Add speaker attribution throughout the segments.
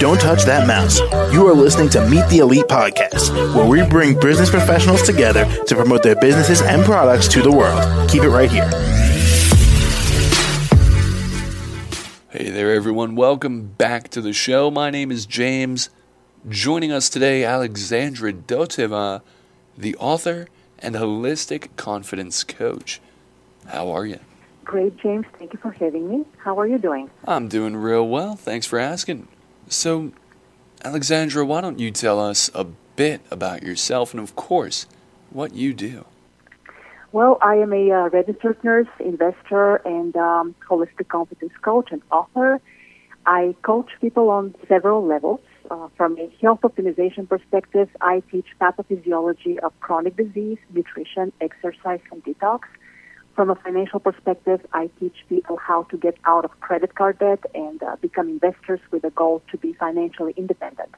Speaker 1: Don't touch that mouse. You are listening to Meet the Elite podcast, where we bring business professionals together to promote their businesses and products to the world. Keep it right here.
Speaker 2: Hey there, everyone. Welcome back to the show. My name is James. Joining us today, Alexandra Dotcheva, the author and holistic confidence coach. How are you?
Speaker 3: Great, James. Thank you for having me. How are you doing?
Speaker 2: I'm doing real well. Thanks for asking. So, Alexandra, why don't you tell us a bit about yourself and, of course, what you do?
Speaker 3: Well, I am a uh, registered nurse, investor, and um, holistic competence coach and author. I coach people on several levels. Uh, from a health optimization perspective, I teach pathophysiology of chronic disease, nutrition, exercise, and detox. From a financial perspective, I teach people how to get out of credit card debt and uh, become investors with a goal to be financially independent.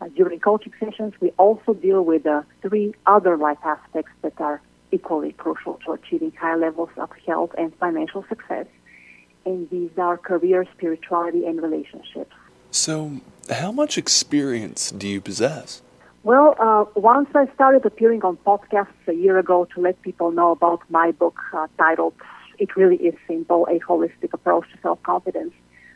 Speaker 3: Uh, during coaching sessions, we also deal with uh, three other life aspects that are equally crucial to achieving high levels of health and financial success. And these are career, spirituality, and relationships.
Speaker 2: So, how much experience do you possess?
Speaker 3: Well, uh, once I started appearing on podcasts a year ago to let people know about my book uh, titled It Really Is Simple A Holistic Approach to Self Confidence,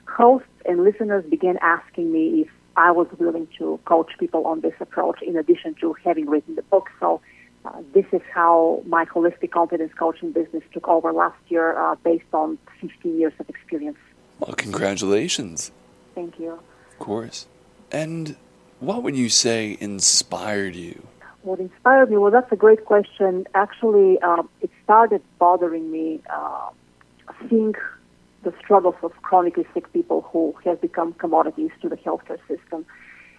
Speaker 3: hosts and listeners began asking me if I was willing to coach people on this approach in addition to having written the book. So, uh, this is how my holistic confidence coaching business took over last year uh, based on 15 years of experience.
Speaker 2: Well, congratulations.
Speaker 3: Thank you.
Speaker 2: Of course. And what would you say inspired you?
Speaker 3: What inspired me? Well, that's a great question. Actually, um, it started bothering me uh, seeing the struggles of chronically sick people who have become commodities to the healthcare system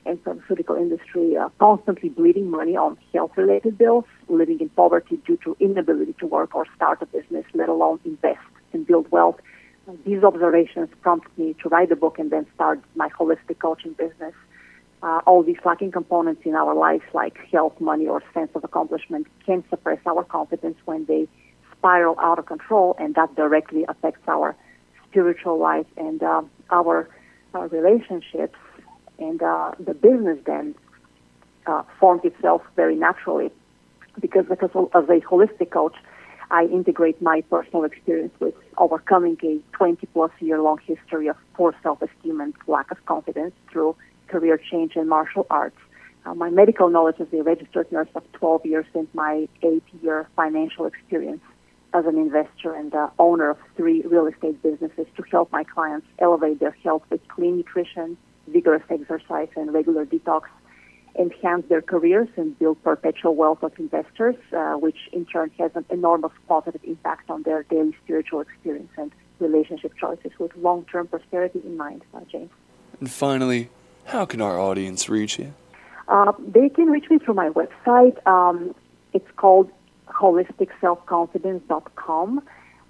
Speaker 3: and pharmaceutical industry, uh, constantly bleeding money on health-related bills, living in poverty due to inability to work or start a business, let alone invest and build wealth. These observations prompted me to write the book and then start my holistic coaching business. Uh, all these lacking components in our lives, like health, money, or sense of accomplishment, can suppress our confidence when they spiral out of control, and that directly affects our spiritual life and uh, our uh, relationships and uh, the business then uh, formed itself very naturally. Because, because as a holistic coach, I integrate my personal experience with overcoming a 20 plus year long history of poor self esteem and lack of confidence through career change in martial arts. Uh, my medical knowledge as a registered nurse of 12 years and my eight year financial experience as an investor and uh, owner of three real estate businesses to help my clients elevate their health with clean nutrition, vigorous exercise and regular detox enhance their careers and build perpetual wealth of investors, uh, which in turn has an enormous positive impact on their daily spiritual experience and relationship choices with long-term prosperity in mind, uh, James.
Speaker 2: And finally, how can our audience reach you?
Speaker 3: Uh, they can reach me through my website. Um, it's called holisticselfconfidence.com.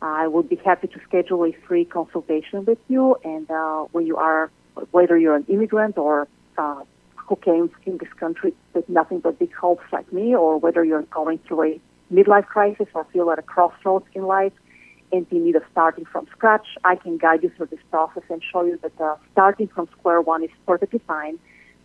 Speaker 3: I would be happy to schedule a free consultation with you, and uh, when you are whether you're an immigrant or uh, who came in this country with nothing but big hopes like me, or whether you're going through a midlife crisis or feel at a crossroads in life and in need of starting from scratch, I can guide you through this process and show you that uh, starting from square one is perfectly fine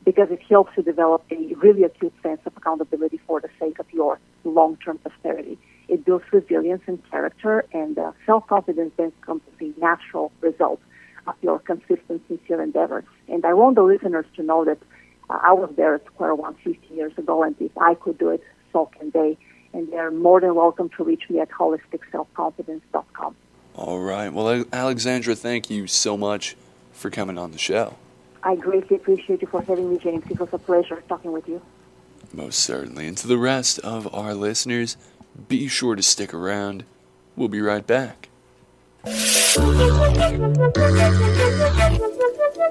Speaker 3: because it helps you develop a really acute sense of accountability for the sake of your long-term prosperity. It builds resilience and character, and uh, self-confidence then becomes a natural result of your consistent, sincere endeavors. And I want the listeners to know that uh, I was there at Square One 50 years ago, and if I could do it, so can they. And they're more than welcome to reach me at holisticselfconfidence.com.
Speaker 2: All right. Well, Alexandra, thank you so much for coming on the show.
Speaker 3: I greatly appreciate you for having me, James. It was a pleasure talking with you.
Speaker 2: Most certainly. And to the rest of our listeners, be sure to stick around. We'll be right back.